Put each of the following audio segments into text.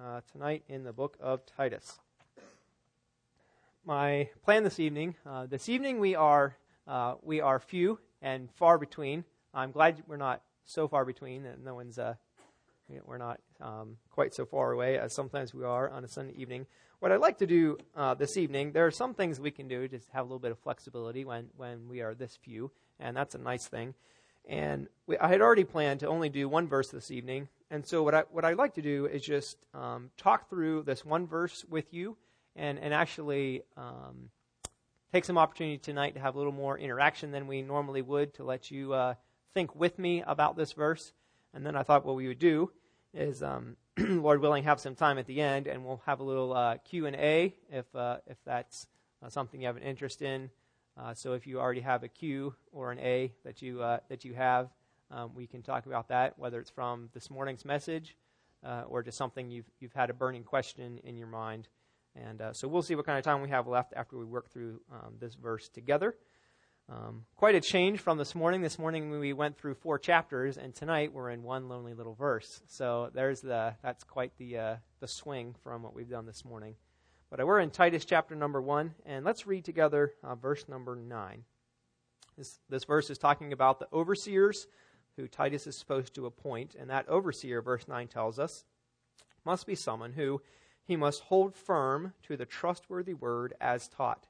uh, tonight in the book of Titus. My plan this evening, uh, this evening we are, uh, we are few and far between. I'm glad we're not so far between that no one's, uh, we're not um, quite so far away as sometimes we are on a Sunday evening. What I'd like to do uh, this evening, there are some things we can do to have a little bit of flexibility when, when we are this few, and that's a nice thing. And we, I had already planned to only do one verse this evening. And so what I what I'd like to do is just um, talk through this one verse with you, and and actually um, take some opportunity tonight to have a little more interaction than we normally would to let you uh, think with me about this verse. And then I thought what we would do is, um, Lord willing, have some time at the end, and we'll have a little uh, Q and A if uh, if that's uh, something you have an interest in. Uh, so if you already have a Q or an A that you uh, that you have, um, we can talk about that, whether it's from this morning's message uh, or just something you've you've had a burning question in your mind. And uh, so we'll see what kind of time we have left after we work through um, this verse together. Um, quite a change from this morning. This morning we went through four chapters, and tonight we're in one lonely little verse. So there's the that's quite the uh, the swing from what we've done this morning. But we're in Titus chapter number 1, and let's read together uh, verse number 9. This, this verse is talking about the overseers who Titus is supposed to appoint, and that overseer, verse 9 tells us, must be someone who he must hold firm to the trustworthy word as taught,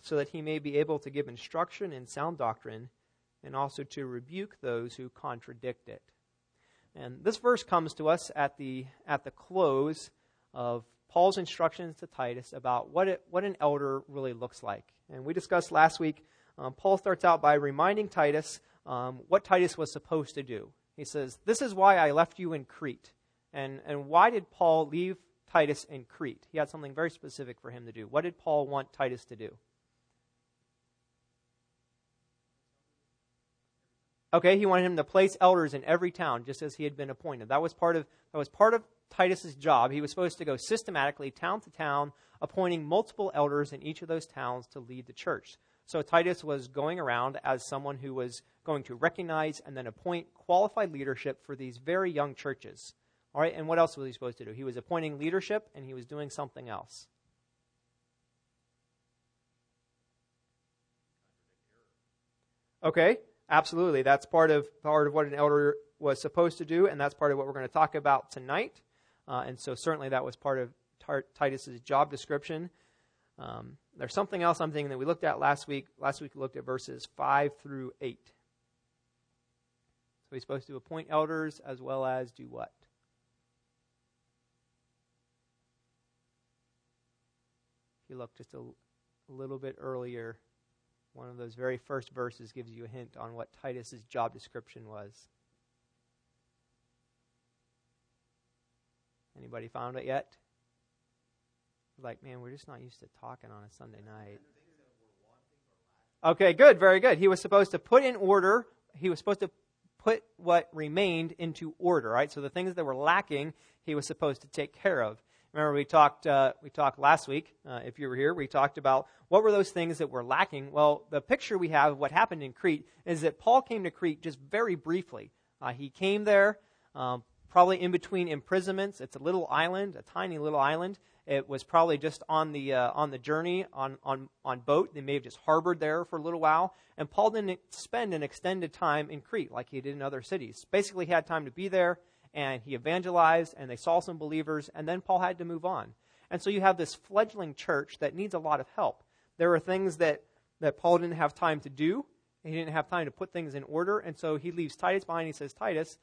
so that he may be able to give instruction in sound doctrine and also to rebuke those who contradict it. And this verse comes to us at the, at the close of Paul's instructions to Titus about what, it, what an elder really looks like. And we discussed last week, um, Paul starts out by reminding Titus um, what Titus was supposed to do. He says, This is why I left you in Crete. And, and why did Paul leave Titus in Crete? He had something very specific for him to do. What did Paul want Titus to do? Okay, he wanted him to place elders in every town, just as he had been appointed. That was part of that was part of Titus's job. He was supposed to go systematically town to town, appointing multiple elders in each of those towns to lead the church. So Titus was going around as someone who was going to recognize and then appoint qualified leadership for these very young churches. All right, and what else was he supposed to do? He was appointing leadership and he was doing something else. Okay, Absolutely. That's part of part of what an elder was supposed to do, and that's part of what we're going to talk about tonight. Uh, and so certainly that was part of Tar- Titus's job description. Um, there's something else I'm thinking that we looked at last week. Last week we looked at verses five through eight. So he's supposed to appoint elders as well as do what? If you look just a, a little bit earlier, one of those very first verses gives you a hint on what Titus's job description was. Anybody found it yet? Like, man, we're just not used to talking on a Sunday night. Okay, good, very good. He was supposed to put in order, he was supposed to put what remained into order, right? So the things that were lacking, he was supposed to take care of. Remember, we talked uh, we talked last week. Uh, if you were here, we talked about what were those things that were lacking. Well, the picture we have of what happened in Crete is that Paul came to Crete just very briefly. Uh, he came there, um, probably in between imprisonments. It's a little island, a tiny little island. It was probably just on the uh, on the journey on on on boat. They may have just harbored there for a little while. And Paul didn't spend an extended time in Crete like he did in other cities. Basically, he had time to be there and he evangelized, and they saw some believers, and then Paul had to move on. And so you have this fledgling church that needs a lot of help. There are things that, that Paul didn't have time to do, he didn't have time to put things in order, and so he leaves Titus behind. He says, Titus,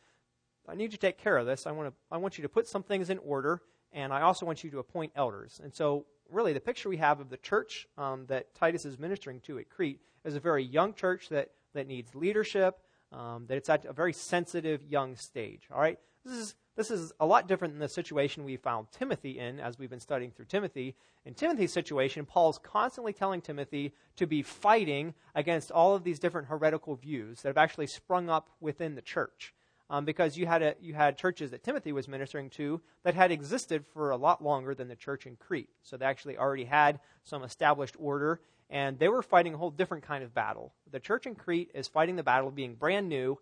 I need you to take care of this. I want, to, I want you to put some things in order, and I also want you to appoint elders. And so, really, the picture we have of the church um, that Titus is ministering to at Crete is a very young church that, that needs leadership, um, that it's at a very sensitive young stage. All right? This is, this is a lot different than the situation we found Timothy in as we've been studying through Timothy. In Timothy's situation, Paul's constantly telling Timothy to be fighting against all of these different heretical views that have actually sprung up within the church. Um, because you had, a, you had churches that Timothy was ministering to that had existed for a lot longer than the church in Crete. So they actually already had some established order, and they were fighting a whole different kind of battle. The church in Crete is fighting the battle of being brand new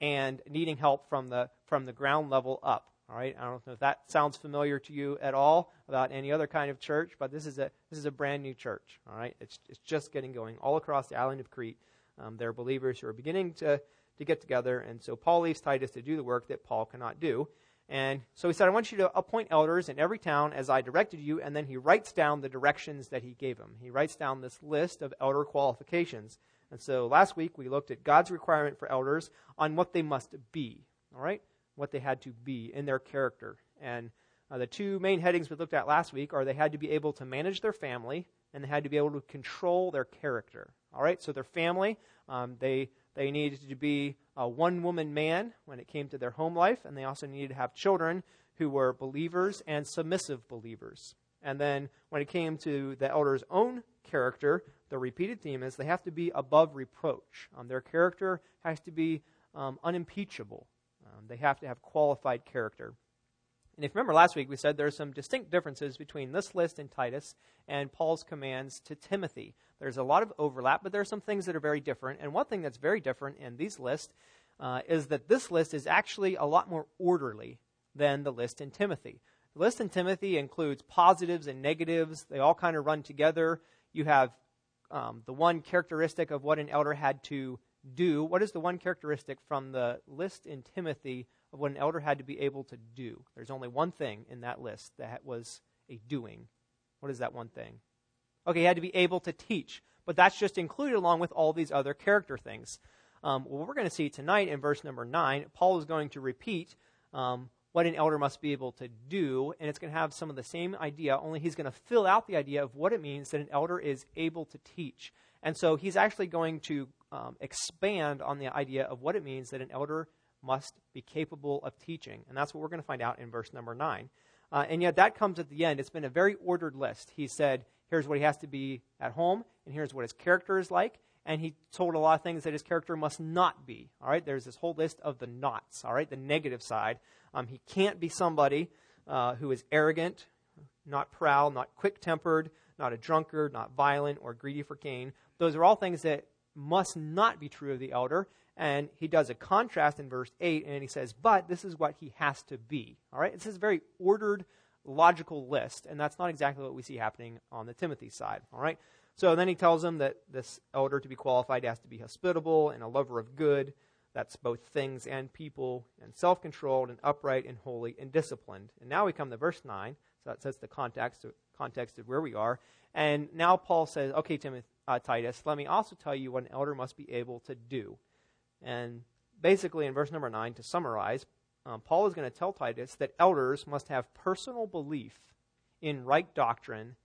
and needing help from the from the ground level up. All right, I don't know if that sounds familiar to you at all about any other kind of church, but this is a this is a brand new church. All right, it's it's just getting going all across the island of Crete. Um, there are believers who are beginning to to get together, and so Paul leaves Titus to do the work that Paul cannot do. And so he said, I want you to appoint elders in every town as I directed you. And then he writes down the directions that he gave him. He writes down this list of elder qualifications. And so last week we looked at God's requirement for elders on what they must be, all right? What they had to be in their character. And uh, the two main headings we looked at last week are they had to be able to manage their family and they had to be able to control their character, all right? So their family, um, they, they needed to be a one woman man when it came to their home life, and they also needed to have children who were believers and submissive believers. And then when it came to the elder's own character, the repeated theme is they have to be above reproach. Um, their character has to be um, unimpeachable. Um, they have to have qualified character. And if you remember last week, we said there are some distinct differences between this list in Titus and Paul's commands to Timothy. There's a lot of overlap, but there are some things that are very different. And one thing that's very different in these lists uh, is that this list is actually a lot more orderly than the list in Timothy. The list in Timothy includes positives and negatives, they all kind of run together. You have um, the one characteristic of what an elder had to do. What is the one characteristic from the list in Timothy of what an elder had to be able to do? There's only one thing in that list that was a doing. What is that one thing? Okay, he had to be able to teach, but that's just included along with all these other character things. Um, what we're going to see tonight in verse number 9, Paul is going to repeat um, what an elder must be able to do, and it's going to have some of the same idea, only he's going to fill out the idea of what it means that an elder is able to teach. And so he's actually going to um, expand on the idea of what it means that an elder must be capable of teaching. And that's what we're going to find out in verse number 9. Uh, and yet that comes at the end. It's been a very ordered list. He said, here's what he has to be at home, and here's what his character is like, and he told a lot of things that his character must not be. All right, there's this whole list of the nots. All right, the negative side. Um, he can't be somebody uh, who is arrogant, not proud, not quick-tempered, not a drunkard, not violent, or greedy for gain. Those are all things that must not be true of the elder. And he does a contrast in verse 8, and he says, But this is what he has to be. All right? It's this very ordered, logical list, and that's not exactly what we see happening on the Timothy side. All right? So then he tells him that this elder, to be qualified, has to be hospitable and a lover of good. That's both things and people, and self controlled and upright and holy and disciplined. And now we come to verse 9. So that sets the context, context of where we are. And now Paul says, okay, Timothy, uh, Titus, let me also tell you what an elder must be able to do. And basically, in verse number 9, to summarize, um, Paul is going to tell Titus that elders must have personal belief in right doctrine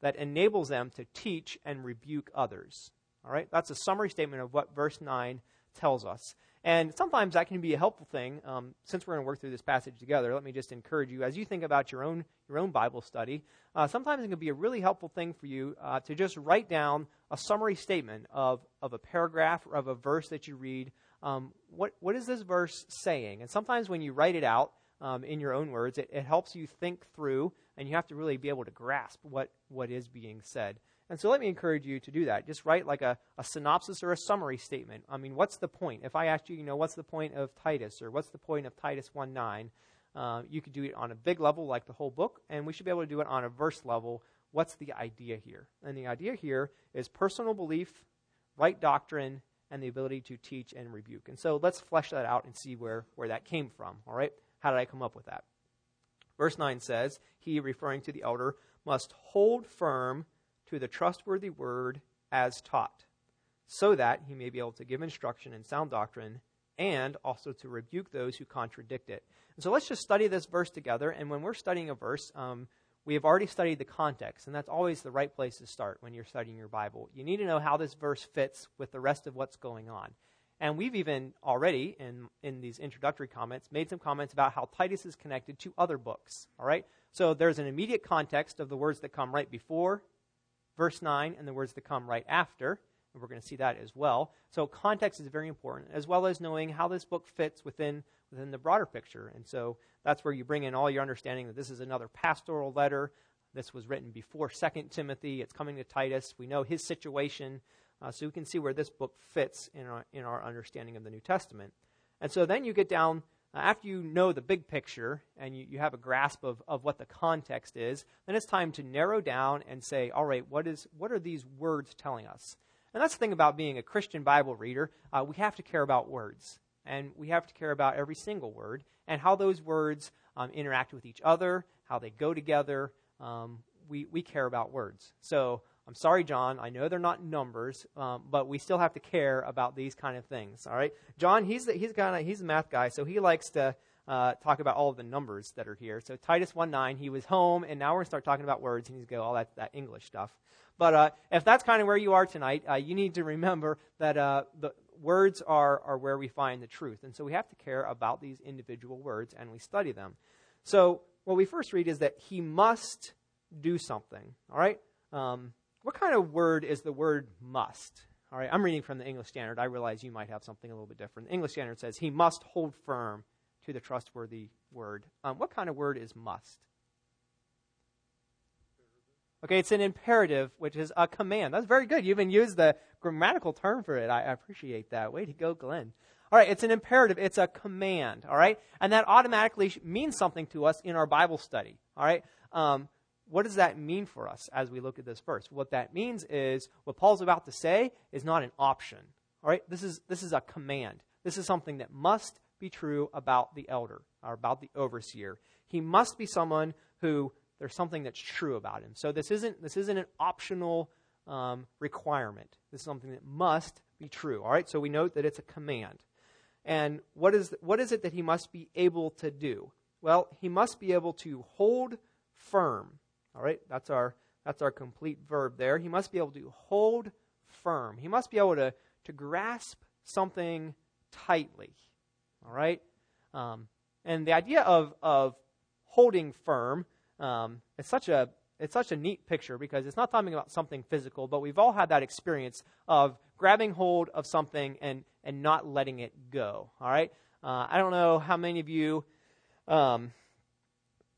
that enables them to teach and rebuke others. All right? That's a summary statement of what verse 9 tells us. And sometimes that can be a helpful thing. Um, since we're going to work through this passage together, let me just encourage you as you think about your own your own Bible study. Uh, sometimes it can be a really helpful thing for you uh, to just write down a summary statement of of a paragraph or of a verse that you read. Um, what what is this verse saying? And sometimes when you write it out um, in your own words, it, it helps you think through and you have to really be able to grasp what, what is being said. And so let me encourage you to do that. Just write like a, a synopsis or a summary statement. I mean, what's the point? If I asked you, you know, what's the point of Titus or what's the point of Titus 1 9, uh, you could do it on a big level like the whole book, and we should be able to do it on a verse level. What's the idea here? And the idea here is personal belief, right doctrine, and the ability to teach and rebuke. And so let's flesh that out and see where, where that came from. All right? How did I come up with that? Verse 9 says, He, referring to the elder, must hold firm to the trustworthy word as taught, so that he may be able to give instruction in sound doctrine and also to rebuke those who contradict it. And so let's just study this verse together. And when we're studying a verse, um, we have already studied the context, and that's always the right place to start when you're studying your Bible. You need to know how this verse fits with the rest of what's going on. And we've even already, in, in these introductory comments, made some comments about how Titus is connected to other books. All right? So there's an immediate context of the words that come right before verse 9 and the words that come right after. And we're going to see that as well. So context is very important, as well as knowing how this book fits within, within the broader picture. And so that's where you bring in all your understanding that this is another pastoral letter. This was written before Second Timothy. It's coming to Titus. We know his situation. Uh, so we can see where this book fits in our, in our understanding of the New Testament. And so then you get down after you know the big picture and you, you have a grasp of, of what the context is, then it's time to narrow down and say, all right, what, is, what are these words telling us? And that's the thing about being a Christian Bible reader. Uh, we have to care about words, and we have to care about every single word and how those words um, interact with each other, how they go together. Um, we, we care about words. So I'm sorry, John. I know they're not numbers, um, but we still have to care about these kind of things. All right, John. He's the, he's kind of he's a math guy, so he likes to uh, talk about all of the numbers that are here. So Titus one nine, he was home, and now we're gonna start talking about words. He needs to go all that that English stuff. But uh, if that's kind of where you are tonight, uh, you need to remember that uh, the words are are where we find the truth, and so we have to care about these individual words, and we study them. So what we first read is that he must do something. All right. Um, what kind of word is the word must? All right, I'm reading from the English Standard. I realize you might have something a little bit different. The English Standard says he must hold firm to the trustworthy word. Um, what kind of word is must? Okay, it's an imperative, which is a command. That's very good. You even used the grammatical term for it. I, appreciate that. Way to go, Glenn. All right, it's an imperative. It's a command. All right, and that automatically means something to us in our Bible study. All right, um, what does that mean for us as we look at this verse? What that means is what Paul's about to say is not an option. All right? This is, this is a command. This is something that must be true about the elder or about the overseer. He must be someone who there's something that's true about him. So this isn't, this isn't an optional um, requirement. This is something that must be true. All right? So we note that it's a command. And what is, what is it that he must be able to do? Well, he must be able to hold firm all right, that's our that's our complete verb there. He must be able to hold firm. He must be able to to grasp something tightly. All right, um, and the idea of of holding firm um, it's such a it's such a neat picture because it's not talking about something physical, but we've all had that experience of grabbing hold of something and and not letting it go. All right, uh, I don't know how many of you, um,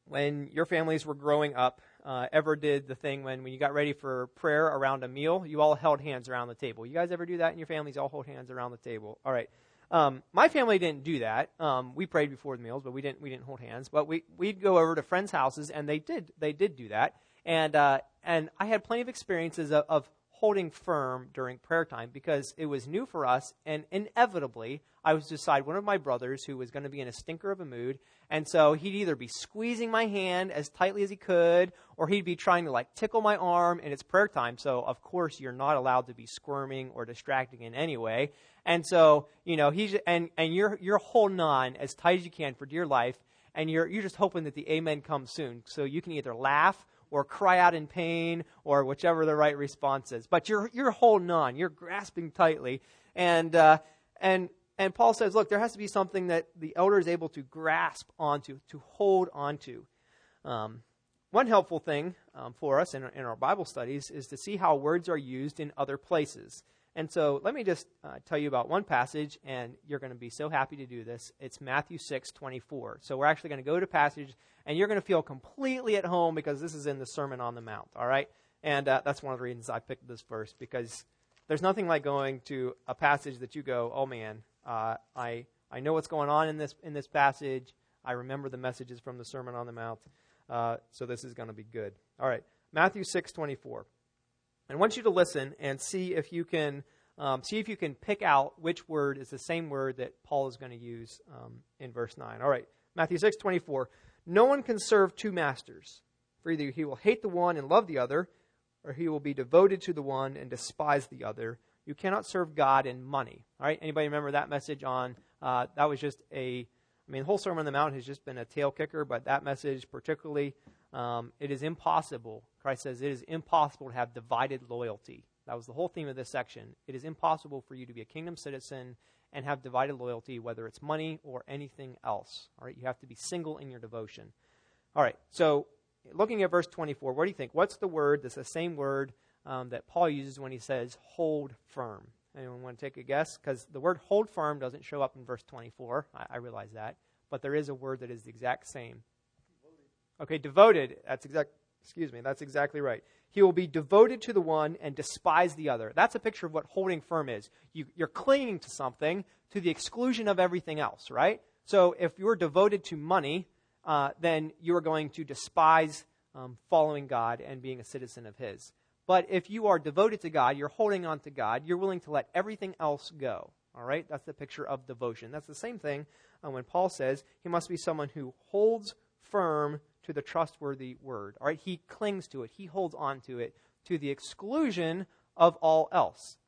when your families were growing up, uh, ever did the thing when, when you got ready for prayer around a meal, you all held hands around the table. You guys ever do that in your families? All hold hands around the table. All right. Um, my family didn't do that. Um, we prayed before the meals, but we didn't we didn't hold hands. But we we'd go over to friends' houses, and they did they did do that. And uh, and I had plenty of experiences of, of holding firm during prayer time because it was new for us, and inevitably I was beside one of my brothers who was going to be in a stinker of a mood, and so he'd either be squeezing my hand as tightly as he could, or he'd be trying to like tickle my arm, and it's prayer time, so of course you're not allowed to be squirming or distracting in any way. And so, you know, he's and and you're you're holding on as tight as you can for dear life, and you're you're just hoping that the amen comes soon, so you can either laugh or cry out in pain or whichever the right response is. But you're you're holding on, you're grasping tightly, and uh, and and Paul says, look, there has to be something that the elder is able to grasp onto, to hold onto. Um, one helpful thing um, for us in, in, our Bible studies is to see how words are used in other places. And so let me just uh, tell you about one passage, and you're going to be so happy to do this. It's Matthew 6 24. So we're actually going to go to passage, and you're going to feel completely at home because this is in the Sermon on the Mount, all right? And uh, that's one of the reasons I picked this verse because there's nothing like going to a passage that you go, oh man, uh, I, I know what's going on in this, in this passage. I remember the messages from the Sermon on the Mount. Uh, so this is going to be good. All right, Matthew 6 24. I want you to listen and see if you can um, see if you can pick out which word is the same word that Paul is going to use um, in verse 9. All right, Matthew 6 24. No one can serve two masters, for either he will hate the one and love the other, or he will be devoted to the one and despise the other. You cannot serve God and money. All right, anybody remember that message on? Uh, that was just a, I mean, the whole Sermon on the Mount has just been a tail kicker, but that message particularly, um, it is impossible. Christ says it is impossible to have divided loyalty. That was the whole theme of this section. It is impossible for you to be a kingdom citizen and have divided loyalty, whether it's money or anything else. All right, you have to be single in your devotion. All right, so looking at verse 24, what do you think? What's the word that's the same word um, that Paul uses when he says hold firm. Anyone want to take a guess? Because the word hold firm doesn't show up in verse 24. I, I, realize that. But there is a word that is the exact same. Okay, devoted. That's exact. Excuse me. That's exactly right. He will be devoted to the one and despise the other. That's a picture of what holding firm is. You, you're clinging to something to the exclusion of everything else, right? So if you're devoted to money, uh, then you are going to despise um, following God and being a citizen of His. But if you are devoted to God, you're holding on to God, you're willing to let everything else go. All right? That's the picture of devotion. That's the same thing uh, when Paul says he must be someone who holds firm to the trustworthy word. All right? He clings to it, he holds on to it to the exclusion of all else.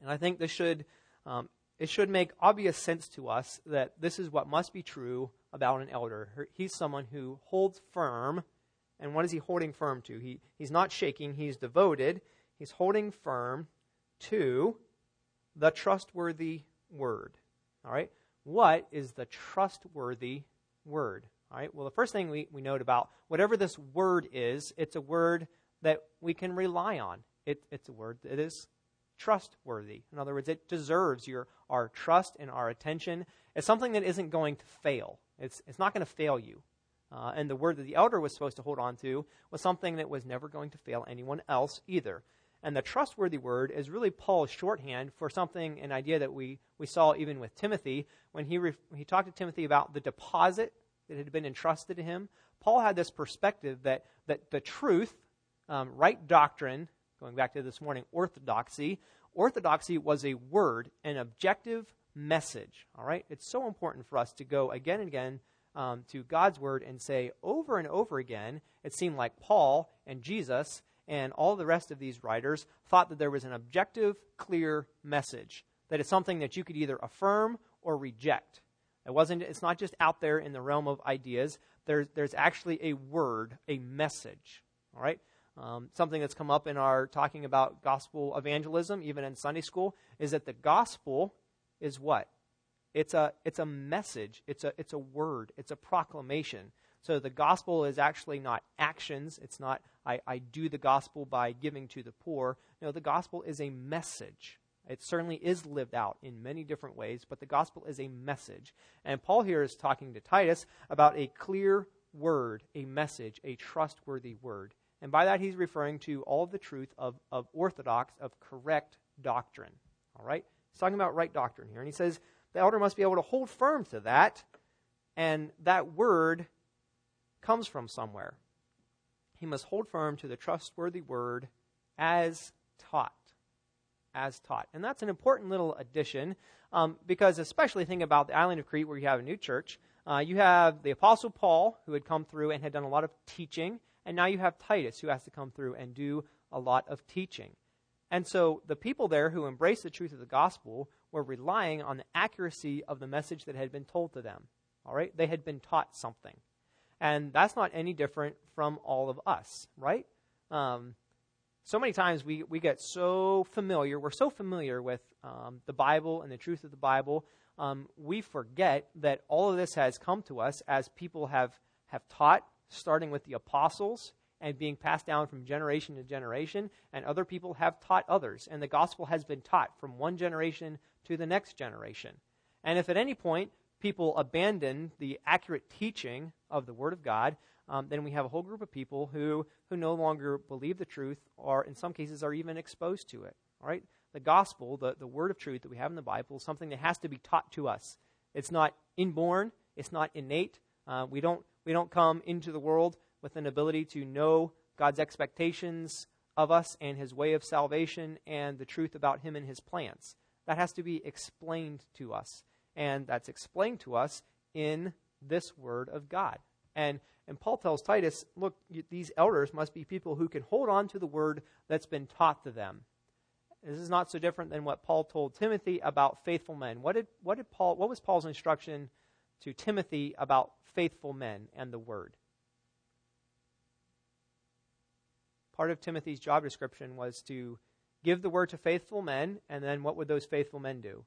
And I think this should um, it should make obvious sense to us that this is what must be true about an elder. He's someone who holds firm. And what is he holding firm to? He, he's not shaking, he's devoted. He's holding firm to the trustworthy word. All right? What is the trustworthy word? All right? Well, the first thing we, we note about whatever this word is, it's a word that we can rely on. It, it's a word that is trustworthy. In other words, it deserves your our trust and our attention. It's something that isn't going to fail. It's, it's not going to fail you. Uh, and the word that the elder was supposed to hold on to was something that was never going to fail anyone else either. And the trustworthy word is really Paul's shorthand for something, an idea that we, we saw even with Timothy when he, re, he talked to Timothy about the deposit that had been entrusted to him. Paul had this perspective that, that the truth, um, right doctrine, going back to this morning, orthodoxy, orthodoxy was a word, an objective message. All right? It's so important for us to go again and again um, to God's word and say over and over again, it seemed like Paul and Jesus and all the rest of these writers thought that there was an objective, clear message. That it's something that you could either affirm or reject. It wasn't, it's not just out there in the realm of ideas. There's, there's actually a word, a message. All right? Um, something that's come up in our talking about gospel evangelism, even in Sunday school, is that the gospel is what? It's a, it's a message, it's a, it's a word, it's a proclamation. So the gospel is actually not actions. It's not, I, I do the gospel by giving to the poor. No, the gospel is a message. It certainly is lived out in many different ways, but the gospel is a message. And Paul here is talking to Titus about a clear word, a message, a trustworthy word. And by that, he's referring to all the truth of, of orthodox, of correct doctrine. All right? He's talking about right doctrine here. And he says the elder must be able to hold firm to that, and that word comes from somewhere. He must hold firm to the trustworthy word as taught. As taught. And that's an important little addition um, because, especially think about the island of Crete where you have a new church. Uh, you have the Apostle Paul, who had come through and had done a lot of teaching, and now you have Titus, who has to come through and do a lot of teaching. And so the people there who embraced the truth of the gospel were relying on the accuracy of the message that had been told to them. All right? They had been taught something. And that's not any different from all of us, right? Um, so many times we, we get so familiar, we're so familiar with um, the Bible and the truth of the Bible, um, we forget that all of this has come to us as people have, have taught, starting with the apostles and being passed down from generation to generation, and other people have taught others. And the gospel has been taught from one generation to the next generation. And if at any point people abandon the accurate teaching of the Word of God, um, then we have a whole group of people who, who no longer believe the truth or, in some cases, are even exposed to it. All right? The gospel, the, the Word of truth that we have in the Bible, is something that has to be taught to us. It's not inborn, it's not innate. Uh, we, don't, we don't come into the world with an ability to know God's expectations of us and his way of salvation and the truth about him and his plans. That has to be explained to us. And that's explained to us in this word of God. And and Paul tells Titus, look, these elders must be people who can hold on to the word that's been taught to them. This is not so different than what Paul told Timothy about faithful men. What did what did Paul what was Paul's instruction to Timothy about faithful men and the word? part of Timothy's job description was to give the word to faithful men, and then what would those faithful men do?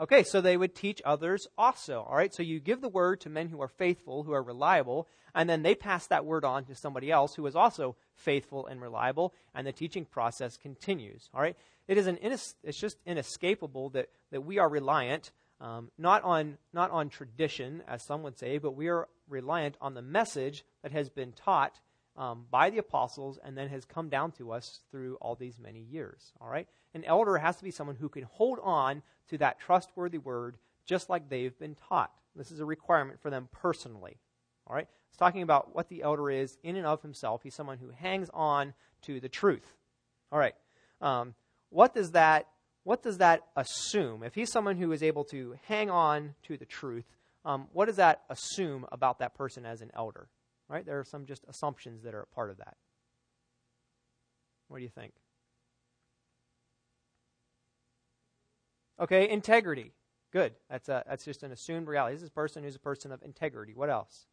Okay, so they would teach others also. All right, so you give the word to men who are faithful, who are reliable, and then they pass that word on to somebody else who is also faithful and reliable, and the teaching process continues. All right, it is an it's just inescapable that that we are reliant um, not on not on tradition, as some would say, but we are reliant on the message that has been taught um, by the apostles and then has come down to us through all these many years. All right? An elder has to be someone who can hold on to that trustworthy word just like they've been taught. This is a requirement for them personally. All right? It's talking about what the elder is in and of himself. He's someone who hangs on to the truth. All right. Um, what does that what does that assume? If he's someone who is able to hang on to the truth, um, what does that assume about that person as an elder? Right? There are some just assumptions that are a part of that. What do you think? Okay, integrity. Good. That's a, that's just an assumed reality. This is a person who's a person of integrity. What else?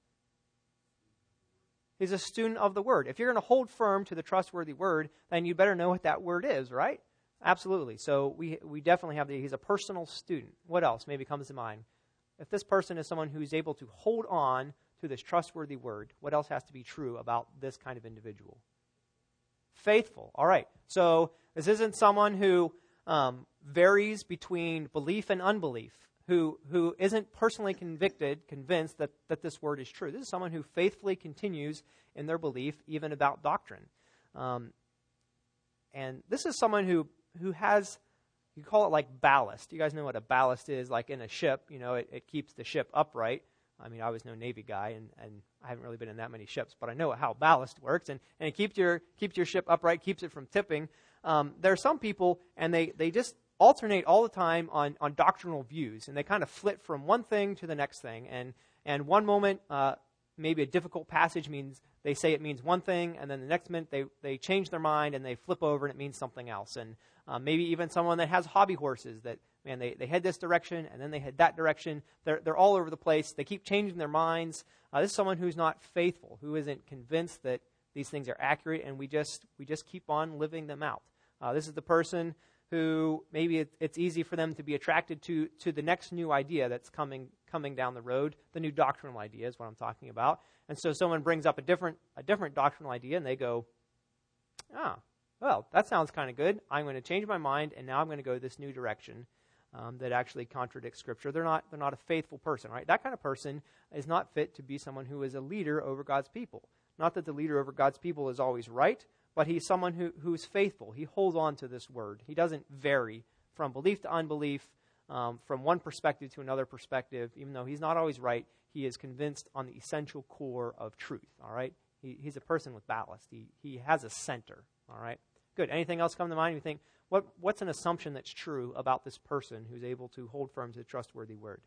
He's a student of the word. If you're going to hold firm to the trustworthy word, then you better know what that word is, right? Absolutely. So we we definitely have the he's a personal student. What else maybe comes to mind? If this person is someone who's able to hold on to this trustworthy word, what else has to be true about this kind of individual? Faithful. All right. So this isn't someone who um, varies between belief and unbelief, who, who isn't personally convicted, convinced that, that this word is true. This is someone who faithfully continues in their belief, even about doctrine. Um, and this is someone who, who has, you call it like ballast. You guys know what a ballast is, like in a ship. You know, it, it keeps the ship upright. I mean, I was no Navy guy, and, and I haven't really been in that many ships, but I know how ballast works, and, and it keeps your, keeps your ship upright, keeps it from tipping. Um, there are some people, and they, they just alternate all the time on, on doctrinal views, and they kind of flit from one thing to the next thing. And, and one moment, uh, maybe a difficult passage means they say it means one thing, and then the next minute they, they change their mind and they flip over and it means something else. And uh, maybe even someone that has hobby horses that, man, they, they head this direction and then they head that direction. They're, they're all over the place. They keep changing their minds. Uh, this is someone who's not faithful, who isn't convinced that these things are accurate, and we just, we just keep on living them out. Uh, this is the person who maybe it, it's easy for them to be attracted to, to the next new idea that's coming, coming down the road. The new doctrinal idea is what I'm talking about. And so someone brings up a different, a different doctrinal idea and they go, ah, well, that sounds kind of good. I'm going to change my mind and now I'm going to go this new direction. Um, that actually contradicts Scripture. They're not, they're not a faithful person, right? That kind of person is not fit to be someone who is a leader over God's people. Not that the leader over God's people is always right, but he's someone who, who's faithful. He holds on to this word. He doesn't vary from belief to unbelief, um, from one perspective to another perspective. Even though he's not always right, he is convinced on the essential core of truth. All right? He, he's a person with ballast. He, he has a center. All right? Good. Anything else come to mind? You think, what, what's an assumption that's true about this person who's able to hold firm to the trustworthy word?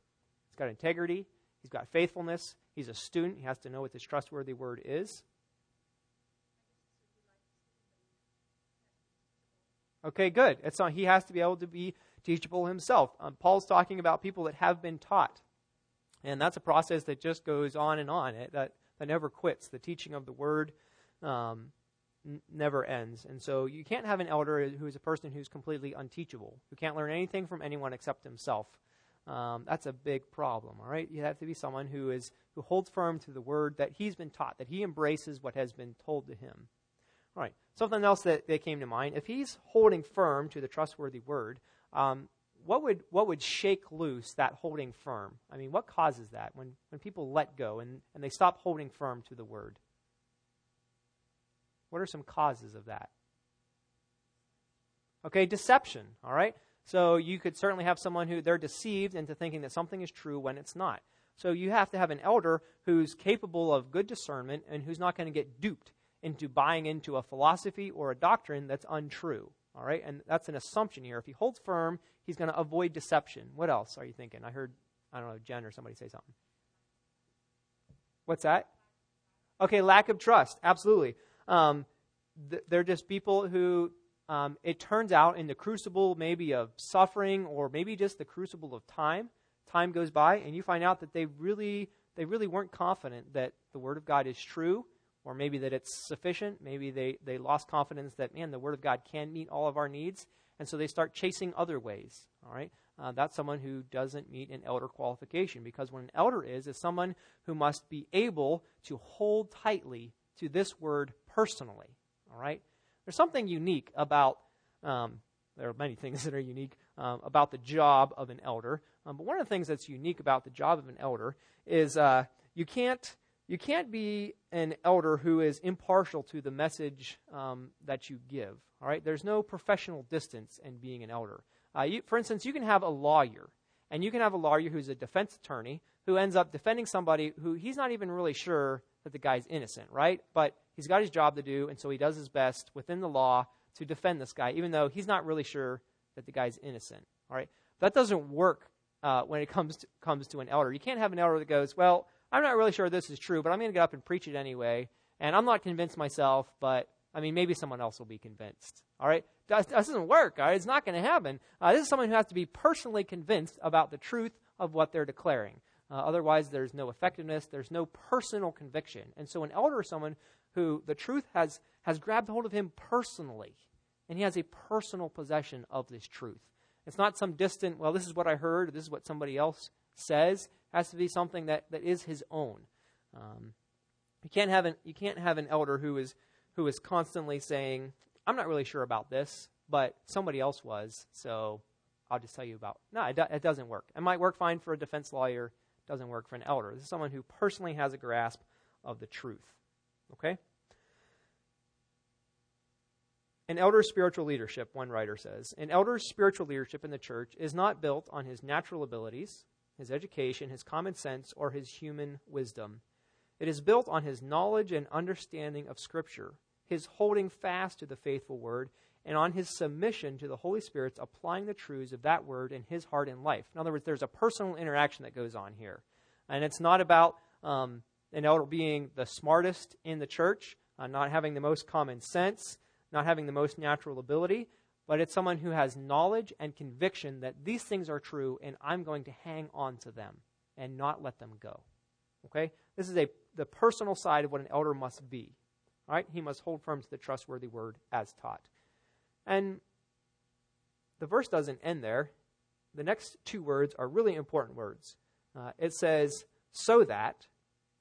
He's got integrity. He's got faithfulness. He's a student. He has to know what this trustworthy word is. Okay, good. It's not, he has to be able to be teachable himself. Um, Paul's talking about people that have been taught. And that's a process that just goes on and on. It, that, that never quits. The teaching of the word um, never ends. And so you can't have an elder who is a person who's completely unteachable, who can't learn anything from anyone except himself. Um, that's a big problem, all right? You have to be someone who is who holds firm to the word that he's been taught, that he embraces what has been told to him. All right. Something else that, that came to mind. If he's holding firm to the trustworthy word, um, what would what would shake loose that holding firm? I mean, what causes that when, when people let go and, and they stop holding firm to the word? What are some causes of that? Okay, deception, all right? So you could certainly have someone who they're deceived into thinking that something is true when it's not. So you have to have an elder who's capable of good discernment and who's not going to get duped into buying into a philosophy or a doctrine that's untrue. All right? And that's an assumption here. If he holds firm, he's going to avoid deception. What else are you thinking? I heard, I don't know, Jen or somebody say something. What's that? Okay, lack of trust. Absolutely. Um, th- they're just people who, um, it turns out, in the crucible maybe of suffering or maybe just the crucible of time, time goes by and you find out that they really, they really weren't confident that the Word of God is true or maybe that it's sufficient. Maybe they, they lost confidence that, man, the Word of God can meet all of our needs. And so they start chasing other ways. All right? Uh, that's someone who doesn't meet an elder qualification because what an elder is, is someone who must be able to hold tightly to this word personally. All right? There's something unique about, um, there are many things that are unique um, about the job of an elder. Um, but one of the things that's unique about the job of an elder is uh, you can't you can't be an elder who is impartial to the message um, that you give. All right, there's no professional distance in being an elder. Uh, you, for instance, you can have a lawyer, And you can have a lawyer who's a defense attorney who ends up defending somebody who he's not even really sure that the guy's innocent, right? But he's got his job to do, and so he does his best within the law to defend this guy, even though he's not really sure that the guy's innocent, all right? That doesn't work uh, when it comes to, comes to an elder. You can't have an elder that goes, well, I'm not really sure this is true, but I'm going to get up and preach it anyway, and I'm not convinced myself, but I mean, maybe someone else will be convinced. All right? That, doesn't work. All right? It's not going to happen. Uh, this is someone who has to be personally convinced about the truth of what they're declaring. Uh, otherwise, there's no effectiveness, there's no personal conviction. And so, an elder is someone who the truth has, has grabbed hold of him personally, and he has a personal possession of this truth. It's not some distant, well, this is what I heard, this is what somebody else says. It has to be something that, that is his own. Um, you, can't have an, you can't have an elder who is, who is constantly saying, I'm not really sure about this, but somebody else was, so I'll just tell you about. No, it, do, it doesn't work. It might work fine for a defense lawyer doesn't work for an elder. This is someone who personally has a grasp of the truth. Okay? An elder's spiritual leadership, one writer says, an elder's spiritual leadership in the church is not built on his natural abilities, his education, his common sense, or his human wisdom. It is built on his knowledge and understanding of Scripture, his holding fast to the faithful word, and on his submission to the Holy Spirit's applying the truths of that word in his heart and life. In other words, there's a personal interaction that goes on here. And it's not about um, an elder being the smartest in the church, uh, not having the most common sense, not having the most natural ability, but it's someone who has knowledge and conviction that these things are true and I'm going to hang on to them and not let them go. Okay? This is a the personal side of what an elder must be. All right? He must hold firm to the trustworthy word as taught. And the verse doesn't end there. The next two words are really important words. Uh, it says, so that,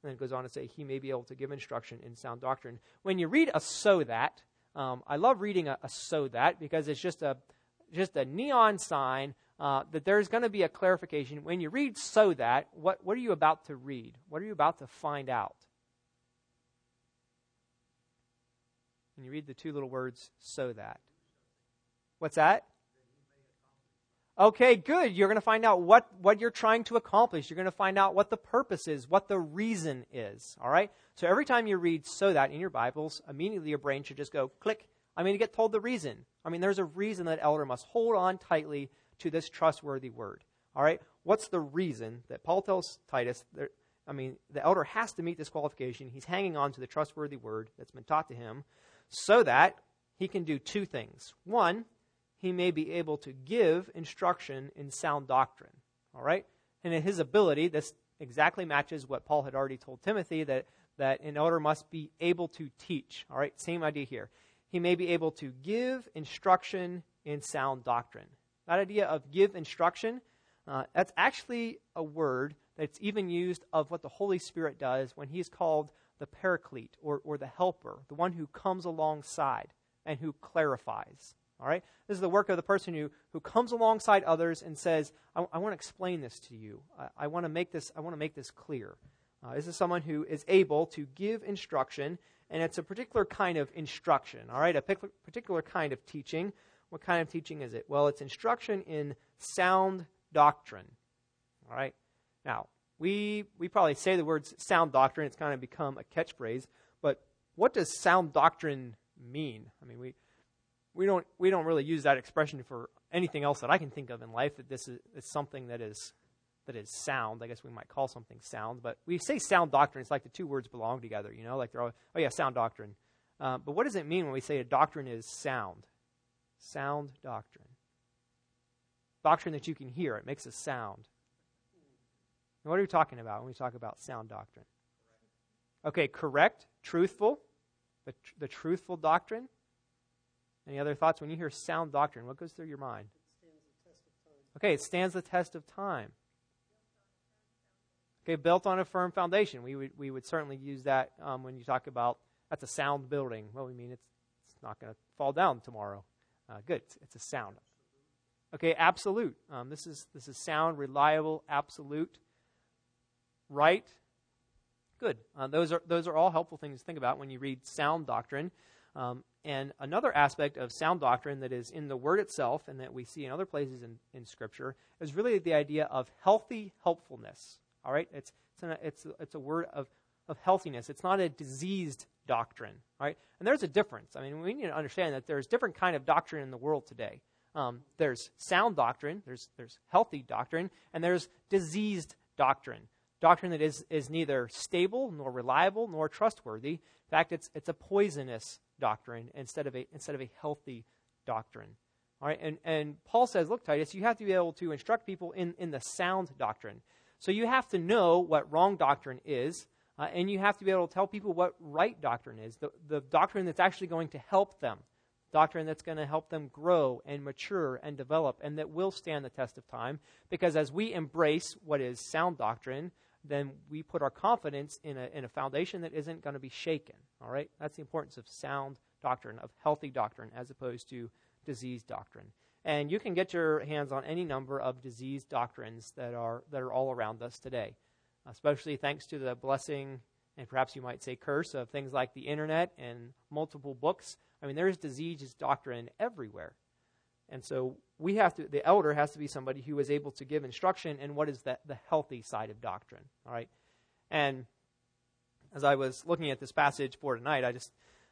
and it goes on to say, he may be able to give instruction in sound doctrine. When you read a so that, um, I love reading a, a, so that because it's just a, just a neon sign uh, that there's going to be a clarification. When you read so that, what, what are you about to read? What are you about to find out? When you read the two little words, so that. What's that? Okay, good. You're going to find out what, what you're trying to accomplish. You're going to find out what the purpose is, what the reason is. All right? So every time you read so that in your Bibles, immediately your brain should just go click. I'm going to get told the reason. I mean, there's a reason that elder must hold on tightly to this trustworthy word. All right? What's the reason that Paul tells Titus? That, I mean, the elder has to meet this qualification. He's hanging on to the trustworthy word that's been taught to him so that he can do two things. One, he may be able to give instruction in sound doctrine. All right? And in his ability, this exactly matches what Paul had already told Timothy that, that an elder must be able to teach. All right? Same idea here. He may be able to give instruction in sound doctrine. That idea of give instruction, uh, that's actually a word that's even used of what the Holy Spirit does when he's called the paraclete or, or the helper, the one who comes alongside and who clarifies. All right? This is the work of the person who, who comes alongside others and says, I, I want to explain this to you. I, I want to make this, I want to make this clear. Uh, this is someone who is able to give instruction, and it's a particular kind of instruction, all right? A particular kind of teaching. What kind of teaching is it? Well, it's instruction in sound doctrine, all right? Now, we, we probably say the words sound doctrine, it's kind of become a catchphrase, but what does sound doctrine mean? I mean, we, we don't we don't really use that expression for anything else that I can think of in life. That this is, is something that is that is sound. I guess we might call something sound, but we say sound doctrine. It's like the two words belong together. You know, like they're all, oh yeah, sound doctrine. Uh, but what does it mean when we say a doctrine is sound? Sound doctrine. Doctrine that you can hear. It makes a sound. And what are we talking about when we talk about sound doctrine? Okay, correct, truthful, the, tr- the truthful doctrine. Any other thoughts? When you hear sound doctrine, what goes through your mind? Okay, it stands the test of time. Okay, built on a firm foundation. We would, we would certainly use that um, when you talk about that's a sound building. Well, we mean it's, it's not going to fall down tomorrow. Uh, good, it's, it's, a sound. Okay, absolute. Um, this is this is sound, reliable, absolute, right. Good. Uh, those are those are all helpful things to think about when you read sound doctrine. Um, and another aspect of sound doctrine that is in the Word itself and that we see in other places in, in Scripture is really the idea of healthy helpfulness. All right? It's, it's, an, it's, it's a word of, of healthiness. It's not a diseased doctrine. Right? And there's a difference. I mean, we need to understand that there's different kind of doctrine in the world today. Um, there's sound doctrine, there's, there's healthy doctrine, and there's diseased doctrine. Doctrine that is, is neither stable, nor reliable, nor trustworthy. In fact, it's, it's a poisonous doctrine instead of a, instead of a healthy doctrine. All right, and, and Paul says, look, Titus, you have to be able to instruct people in, in the sound doctrine. So you have to know what wrong doctrine is, uh, and you have to be able to tell people what right doctrine is, the, the doctrine that's actually going to help them, doctrine that's going to help them grow and mature and develop, and that will stand the test of time. Because as we embrace what is sound doctrine, then we put our confidence in a, in a foundation that isn't going to be shaken. All right? That's the importance of sound doctrine, of healthy doctrine, as opposed to diseased doctrine. And you can get your hands on any number of diseased doctrines that are, that are all around us today, especially thanks to the blessing, and perhaps you might say curse, of things like the internet and multiple books. I mean, there's diseased doctrine everywhere. And so we have to, the elder has to be somebody who is able to give instruction in what is the, the healthy side of doctrine. All right. And as I was looking at this passage for tonight, I just,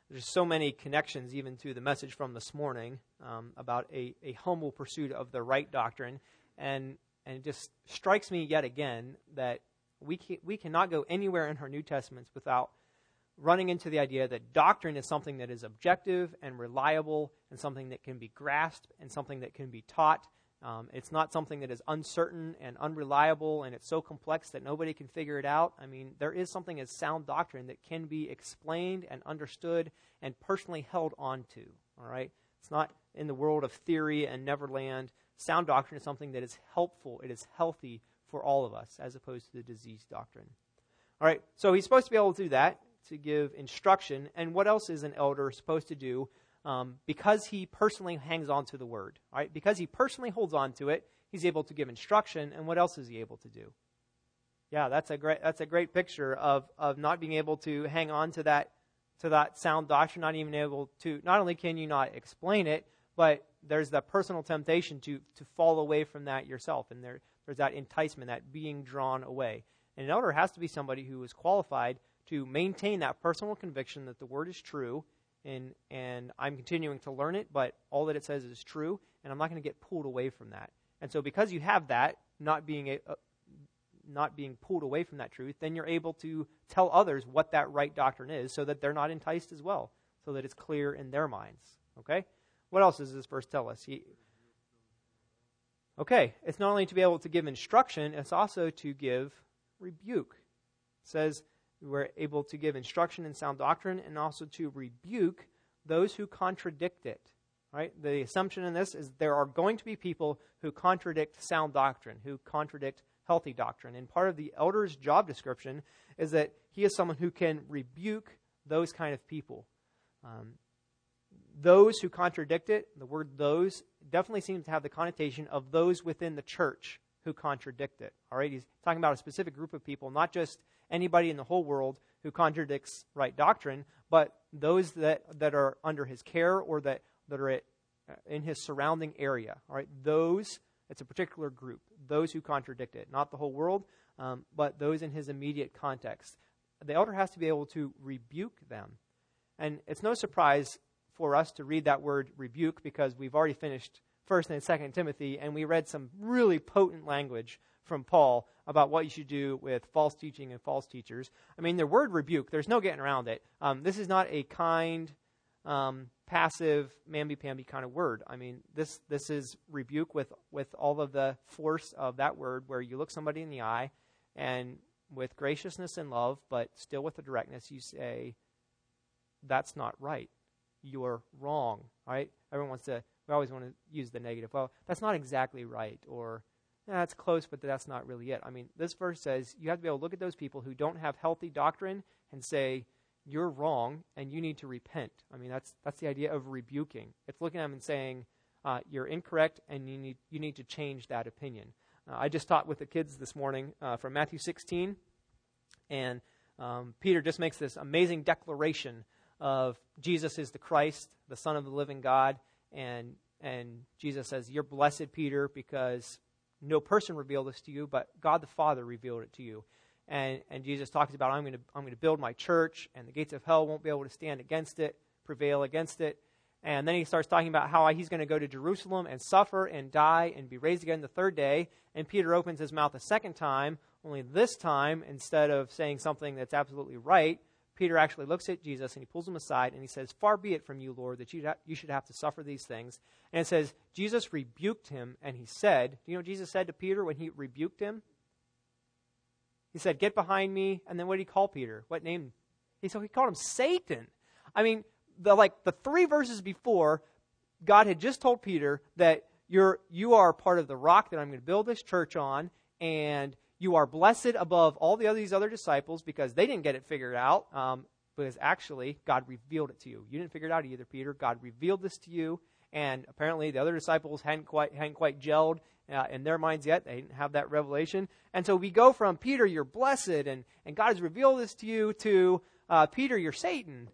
there's so many connections even to the message from this morning um, about a, a humble pursuit of the right doctrine. And, and it just strikes me yet again that we, can, we cannot go anywhere in our New Testaments without running into the idea that doctrine is something that is objective and reliable and something that can be grasped and something that can be taught. Um, it's not something that is uncertain and unreliable and it's so complex that nobody can figure it out. I mean, there is something as sound doctrine that can be explained and understood and personally held onto. All right? It's not in the world of theory and Neverland. Sound doctrine is something that is helpful, it is healthy for all of us, as opposed to the disease doctrine. All right, so he's supposed to be able to do that to give instruction. And what else is an elder supposed to do? Um, because he personally hangs on to the word, right? Because he personally holds on to it, he's able to give instruction. And what else is he able to do? Yeah, that's a great that's a great picture of of not being able to hang on to that to that sound doctrine, not even able to. Not only can you not explain it, but there's that personal temptation to to fall away from that yourself, and there there's that enticement, that being drawn away. And an elder has to be somebody who is qualified to maintain that personal conviction that the word is true and and I'm continuing to learn it, but all that it says is true, and I'm not going to get pulled away from that. And so, because you have that, not being a, uh, not being pulled away from that truth, then you're able to tell others what that right doctrine is, so that they're not enticed as well, so that it's clear in their minds. Okay, what else does this verse tell us? He, okay, it's not only to be able to give instruction; it's also to give rebuke. It says we're able to give instruction in sound doctrine and also to rebuke those who contradict it. Right? The assumption in this is there are going to be people who contradict sound doctrine, who contradict healthy doctrine. And part of the elder's job description is that he is someone who can rebuke those kind of people. Um, those who contradict it, the word those definitely seems to have the connotation of those within the church who contradict it. All right, he's talking about a specific group of people, not just anybody in the whole world who contradicts right doctrine, but those that, that are under his care or that, that are at, uh, in his surrounding area. All right, those, it's a particular group, those who contradict it, not the whole world, um, but those in his immediate context. The elder has to be able to rebuke them. And it's no surprise for us to read that word rebuke because we've already finished 1st and 2nd Timothy and we read some really potent language from Paul about what you should do with false teaching and false teachers. I mean, the word rebuke, there's no getting around it. Um, this is not a kind, um, passive, mamby-pamby kind of word. I mean, this, this is rebuke with, with all of the force of that word where you look somebody in the eye and with graciousness and love, but still with the directness, you say, that's not right. You're wrong, right? Everyone wants to, we always want to use the negative. Well, that's not exactly right, or that's close, but that's not really it. I mean, this verse says you have to be able to look at those people who don't have healthy doctrine and say, you're wrong and you need to repent. I mean, that's, that's the idea of rebuking. It's looking at them and saying, uh, you're incorrect and you need, you need to change that opinion. Uh, I just taught with the kids this morning uh, from Matthew 16, and um, Peter just makes this amazing declaration of Jesus is the Christ, the Son of the living God, and and Jesus says, "You're blessed, Peter, because no person revealed this to you, but God the Father revealed it to you." And and Jesus talks about, "I'm going to I'm going to build my church, and the gates of hell won't be able to stand against it, prevail against it." And then he starts talking about how he's going to go to Jerusalem and suffer and die and be raised again the third day. And Peter opens his mouth a second time, only this time, instead of saying something that's absolutely right, Peter actually looks at Jesus and he pulls him aside and he says, Far be it from you, Lord, that you, you should have to suffer these things. And it says, Jesus rebuked him and he said, Do you know what Jesus said to Peter when he rebuked him? He said, Get behind me. And then what did he call Peter? What name? He, so he called him Satan. I mean, the, like the three verses before, God had just told Peter that you're, you are part of the rock that I'm going to build this church on, and you are blessed above all the other, these other disciples because they didn't get it figured out. Um, because actually, God revealed it to you. You didn't figure it out either, Peter. God revealed this to you, and apparently the other disciples hadn't quite hadn't quite gelled uh, in their minds yet. They didn't have that revelation, and so we go from Peter, you're blessed, and and God has revealed this to you, to uh, Peter, you're Satan.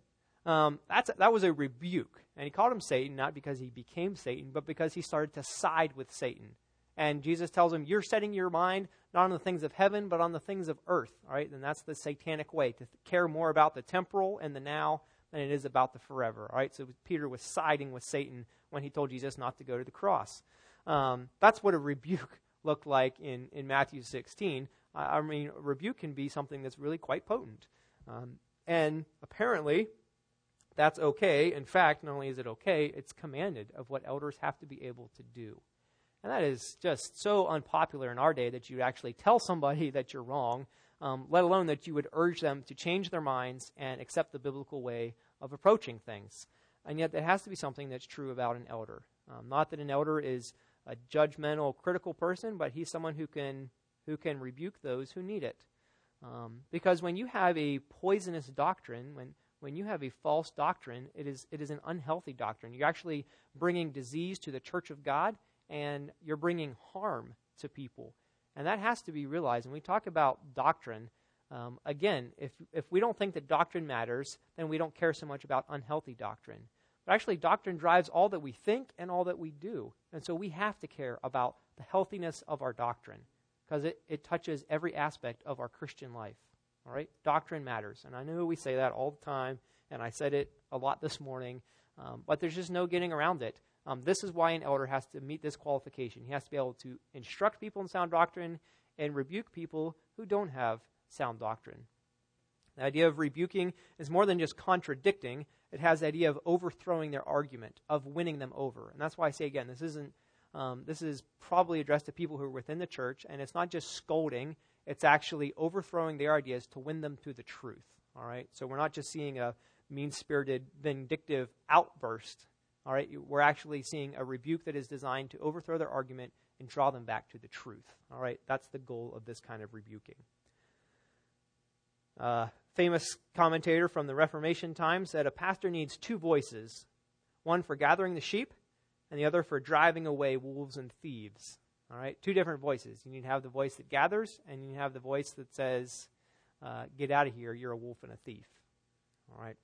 Um, that's that was a rebuke, and he called him Satan not because he became Satan, but because he started to side with Satan. And Jesus tells him, You're setting your mind not on the things of heaven, but on the things of earth. All right? And that's the satanic way to care more about the temporal and the now than it is about the forever. All right? So Peter was siding with Satan when he told Jesus not to go to the cross. Um, that's what a rebuke looked like in, in Matthew 16. I mean, a rebuke can be something that's really quite potent. Um, and apparently, that's okay. In fact, not only is it okay, it's commanded of what elders have to be able to do. And that is just so unpopular in our day that you'd actually tell somebody that you're wrong, um, let alone that you would urge them to change their minds and accept the biblical way of approaching things. And yet, that has to be something that's true about an elder. Um, not that an elder is a judgmental, critical person, but he's someone who can who can rebuke those who need it. Um, because when you have a poisonous doctrine, when when you have a false doctrine, it is it is an unhealthy doctrine. You're actually bringing disease to the church of God and you're bringing harm to people. And that has to be realized. When we talk about doctrine, um, again, if, if we don't think that doctrine matters, then we don't care so much about unhealthy doctrine. But actually, doctrine drives all that we think and all that we do. And so we have to care about the healthiness of our doctrine because it, it touches every aspect of our Christian life. All right? Doctrine matters. And I know we say that all the time, and I said it a lot this morning, um, but there's just no getting around it. Um, this is why an elder has to meet this qualification. He has to be able to instruct people in sound doctrine and rebuke people who don't have sound doctrine. The idea of rebuking is more than just contradicting, it has the idea of overthrowing their argument, of winning them over. And that's why I say again, this isn't um, this is probably addressed to people who are within the church, and it's not just scolding, it's actually overthrowing their ideas to win them to the truth. All right? So we're not just seeing a mean spirited, vindictive outburst all right, we're actually seeing a rebuke that is designed to overthrow their argument and draw them back to the truth. All right, that's the goal of this kind of rebuking. Uh, famous commentator from the Reformation time said a pastor needs two voices one for gathering the sheep, and the other for driving away wolves and thieves. All right, two different voices. You need to have the voice that gathers, and you need to have the voice that says, uh, Get out of here, you're a wolf and a thief. All right.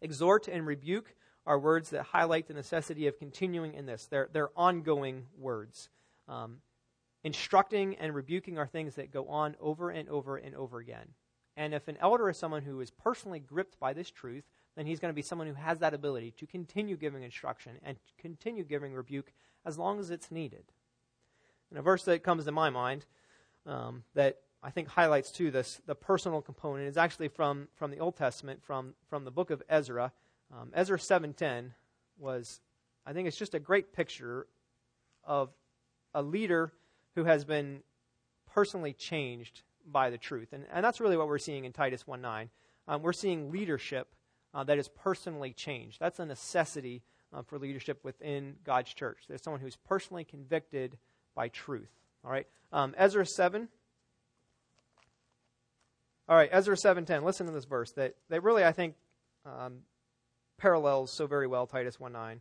Exhort and rebuke are words that highlight the necessity of continuing in this. They're, they're ongoing words. Um, instructing and rebuking are things that go on over and over and over again. And if an elder is someone who is personally gripped by this truth, then he's going to be someone who has that ability to continue giving instruction and continue giving rebuke as long as it's needed. And a verse that comes to my mind um, that I think highlights too this the personal component is actually from from the Old Testament from from the book of Ezra. Um, Ezra 7:10 was, I think, it's just a great picture of a leader who has been personally changed by the truth, and and that's really what we're seeing in Titus 1:9. Um, we're seeing leadership uh, that is personally changed. That's a necessity uh, for leadership within God's church. There's someone who's personally convicted by truth. All right, um, Ezra 7. All right, Ezra 7:10. Listen to this verse that that really I think um, parallels so very well Titus 1 9.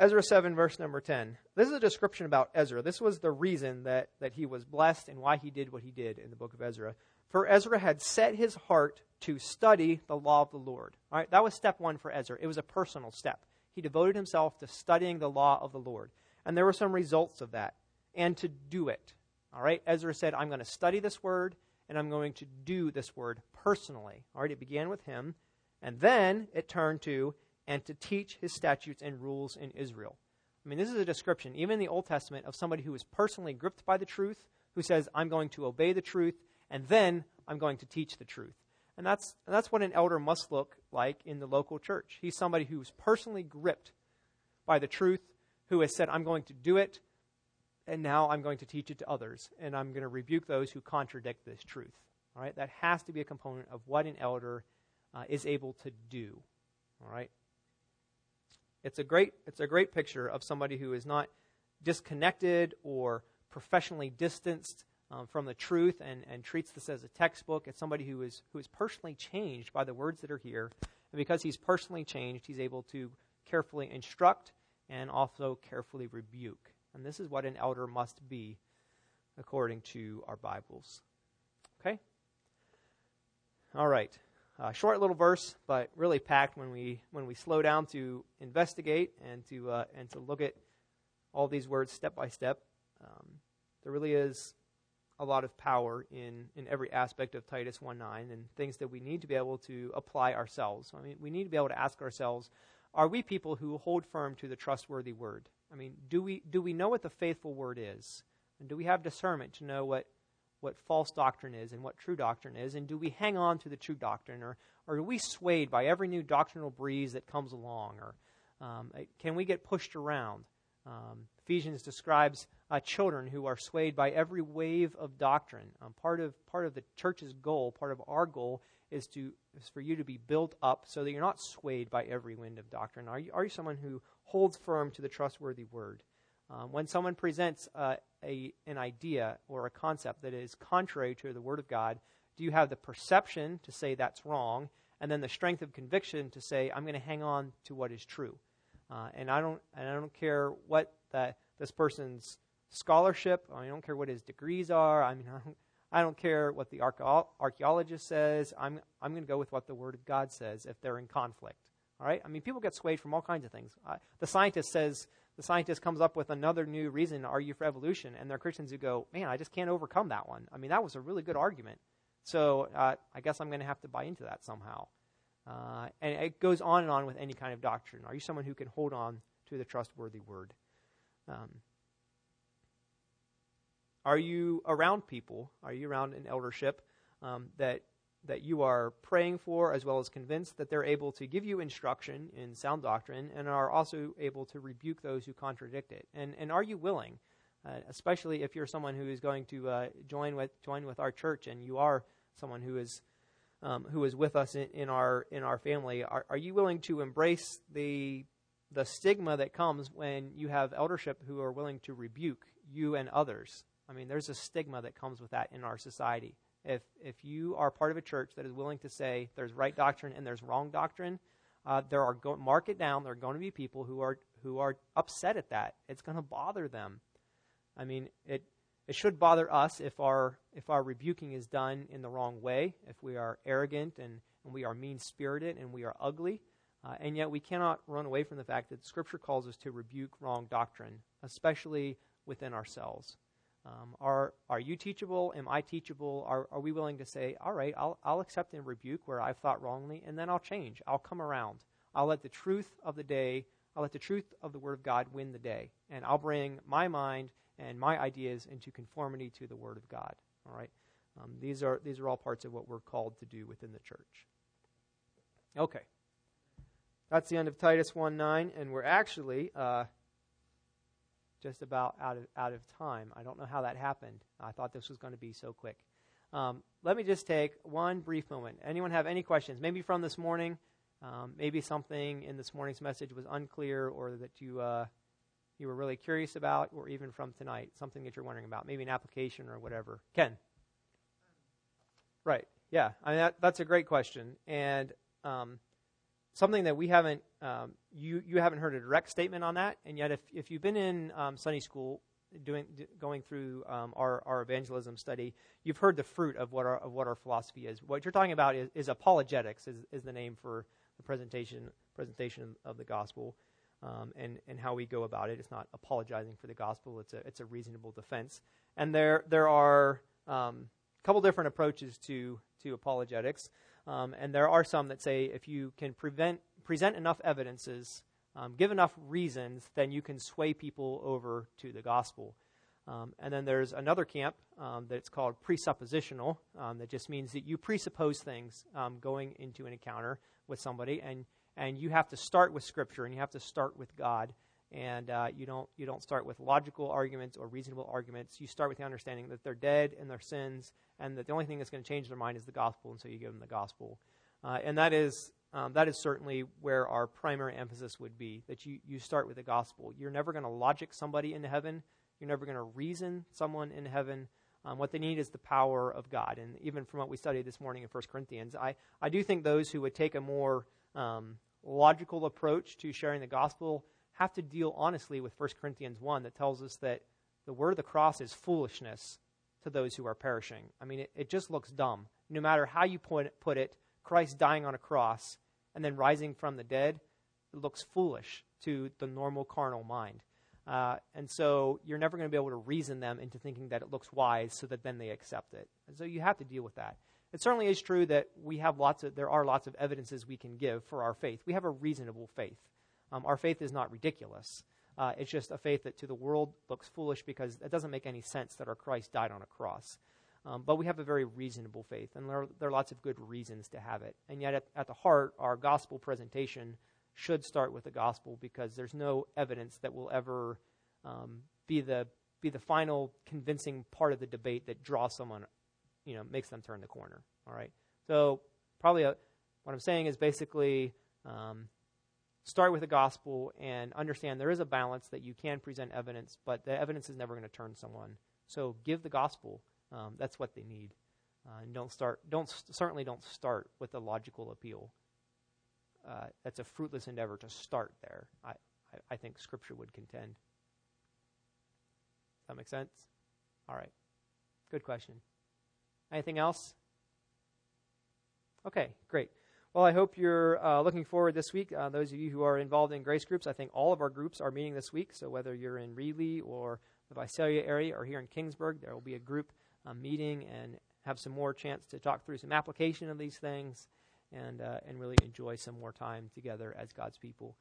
Ezra 7, verse number 10. This is a description about Ezra. This was the reason that, that he was blessed and why he did what he did in the book of Ezra. For Ezra had set his heart to study the law of the Lord. All right, that was step one for Ezra. It was a personal step. He devoted himself to studying the law of the Lord. And there were some results of that. And to do it. All right, Ezra said, I'm going to study this word and I'm going to do this word personally. All right, it began with him. And then it turned to, and to teach his statutes and rules in Israel. I mean, this is a description, even in the Old Testament, of somebody who is personally gripped by the truth, who says, I'm going to obey the truth, and then I'm going to teach the truth. And that's, and that's what an elder must look like in the local church. He's somebody who's personally gripped by the truth, who has said, I'm going to do it, and now I'm going to teach it to others, and I'm going to rebuke those who contradict this truth. All right, that has to be a component of what an elder uh, is able to do. All right, it's a great it's a great picture of somebody who is not disconnected or professionally distanced um, from the truth and, and treats this as a textbook. It's somebody who is who is personally changed by the words that are here, and because he's personally changed, he's able to carefully instruct and also carefully rebuke. And this is what an elder must be according to our Bibles. Okay? All right. Uh, short little verse, but really packed when we when we slow down to investigate and to uh, and to look at all these words step by step. Um, there really is a lot of power in in every aspect of Titus 1:9 and things that we need to be able to apply ourselves. I mean, we need to be able to ask ourselves, are we people who hold firm to the trustworthy word? I mean, do we do we know what the faithful word is? And do we have discernment to know what what false doctrine is and what true doctrine is, and do we hang on to the true doctrine, or, or are we swayed by every new doctrinal breeze that comes along, or um, uh, can we get pushed around? Um, Ephesians describes uh, children who are swayed by every wave of doctrine. Um, part of part of the church's goal, part of our goal, is to is for you to be built up so that you're not swayed by every wind of doctrine. Are you are you someone who holds firm to the trustworthy word? Um, when someone presents uh, a, an idea or a concept that is contrary to the Word of God, do you have the perception to say that's wrong, and then the strength of conviction to say I'm going to hang on to what is true? Uh, and I don't, and I don't care what the, this person's scholarship. I don't care what his degrees are. I mean, I don't, I don't care what the archaeologist says. I'm, I'm going to go with what the Word of God says if they're in conflict. All right? I mean, people get swayed from all kinds of things. Uh, the scientist says the scientist comes up with another new reason to argue for evolution, and there are Christians who go, man, I just can't overcome that one. I mean, that was a really good argument. So uh, I guess I'm going to have to buy into that somehow. Uh, and it goes on and on with any kind of doctrine. Are you someone who can hold on to the trustworthy word? Um, are you around people? Are you around an eldership um, that that you are praying for, as well as convinced that they're able to give you instruction in sound doctrine and are also able to rebuke those who contradict it? And, and are you willing, uh, especially if you're someone who is going to uh, join, with, join with our church and you are someone who is, um, who is with us in, in, our, in our family, are, are you willing to embrace the, the stigma that comes when you have eldership who are willing to rebuke you and others? I mean, there's a stigma that comes with that in our society if if you are part of a church that is willing to say there's right doctrine and there's wrong doctrine, uh, there are go- mark it down. There are going to be people who are who are upset at that. It's going to bother them. I mean, it it should bother us if our if our rebuking is done in the wrong way, if we are arrogant and, and we are mean spirited and we are ugly. Uh, and yet we cannot run away from the fact that Scripture calls us to rebuke wrong doctrine, especially within ourselves. Um, are, are you teachable? Am I teachable? Are, are we willing to say, all right, I'll, I'll accept and rebuke where I've thought wrongly, and then I'll change. I'll come around. I'll let the truth of the day, I'll let the truth of the Word of God win the day. And I'll bring my mind and my ideas into conformity to the Word of God. All right? Um, these, are, these are all parts of what we're called to do within the church. Okay. That's the end of Titus 1 9, and we're actually. Uh, just about out of, out of time. I don't know how that happened. I thought this was going to be so quick. Um, let me just take one brief moment. Anyone have any questions? Maybe from this morning, um, maybe something in this morning's message was unclear or that you, uh, you were really curious about, or even from tonight, something that you're wondering about, maybe an application or whatever. Ken? Right. Yeah. I mean, that, that's a great question. And um, something that we haven't um, you you haven't heard a direct statement on that, and yet if if you've been in um, Sunday school doing going through um, our, our evangelism study, you've heard the fruit of what our of what our philosophy is. What you're talking about is, is apologetics, is, is the name for the presentation presentation of the gospel, um, and and how we go about it. It's not apologizing for the gospel. It's a it's a reasonable defense. And there there are um, a couple different approaches to to apologetics, um, and there are some that say if you can prevent present enough evidences um, give enough reasons, then you can sway people over to the gospel. Um, and then there's another camp um, that's called presuppositional, um, that just means that you presuppose things um, going into an encounter with somebody, and, and you have to start with Scripture and you have to start with God. And uh, you don't you don't start with logical arguments or reasonable arguments. You start with the understanding that they're dead in their sins, and that the only thing that's going to change their mind is the gospel. And so you give them the gospel, uh, and that is um, that is certainly where our primary emphasis would be that you, you start with the gospel. You're never going to logic somebody into heaven, you're never going to reason someone in heaven. Um, what they need is the power of God. And even from what we studied this morning in 1 Corinthians, I, I do think those who would take a more um, logical approach to sharing the gospel have to deal honestly with 1 Corinthians 1 that tells us that the word of the cross is foolishness to those who are perishing. I mean, it, it just looks dumb. No matter how you put put it Christ dying on a cross and then rising from the dead, it looks foolish to the normal carnal mind. Uh, and so you're never going to be able to reason them into thinking that it looks wise so that then they accept it. And so you have to deal with that. It certainly is true that we have lots of, there are lots of evidences we can give for our faith. We have a reasonable faith. Um, our faith is not ridiculous. Uh, it's just a faith that to the world looks foolish because it doesn't make any sense that our Christ died on a cross. Um, but we have a very reasonable faith, and there are, there are lots of good reasons to have it. And yet, at, at the heart, our gospel presentation should start with the gospel because there's no evidence that will ever um, be the be the final convincing part of the debate that draws someone, you know, makes them turn the corner. All right. So probably a, what I'm saying is basically um, start with the gospel and understand there is a balance that you can present evidence, but the evidence is never going to turn someone. So give the gospel um, that's what they need. Uh, and don't start. Don't certainly don't start with a logical appeal. Uh, that's a fruitless endeavor to start there. I, I, I think Scripture would contend. Does that make sense? All right. Good question. Anything else? Okay, great. Well, I hope you're uh, looking forward this week. Uh, those of you who are involved in grace groups, I think all of our groups are meeting this week. So whether you're in Reedley or the Visalia area or here in Kingsburg, there will be a group a meeting and have some more chance to talk through some application of these things and, uh, and really enjoy some more time together as God's people.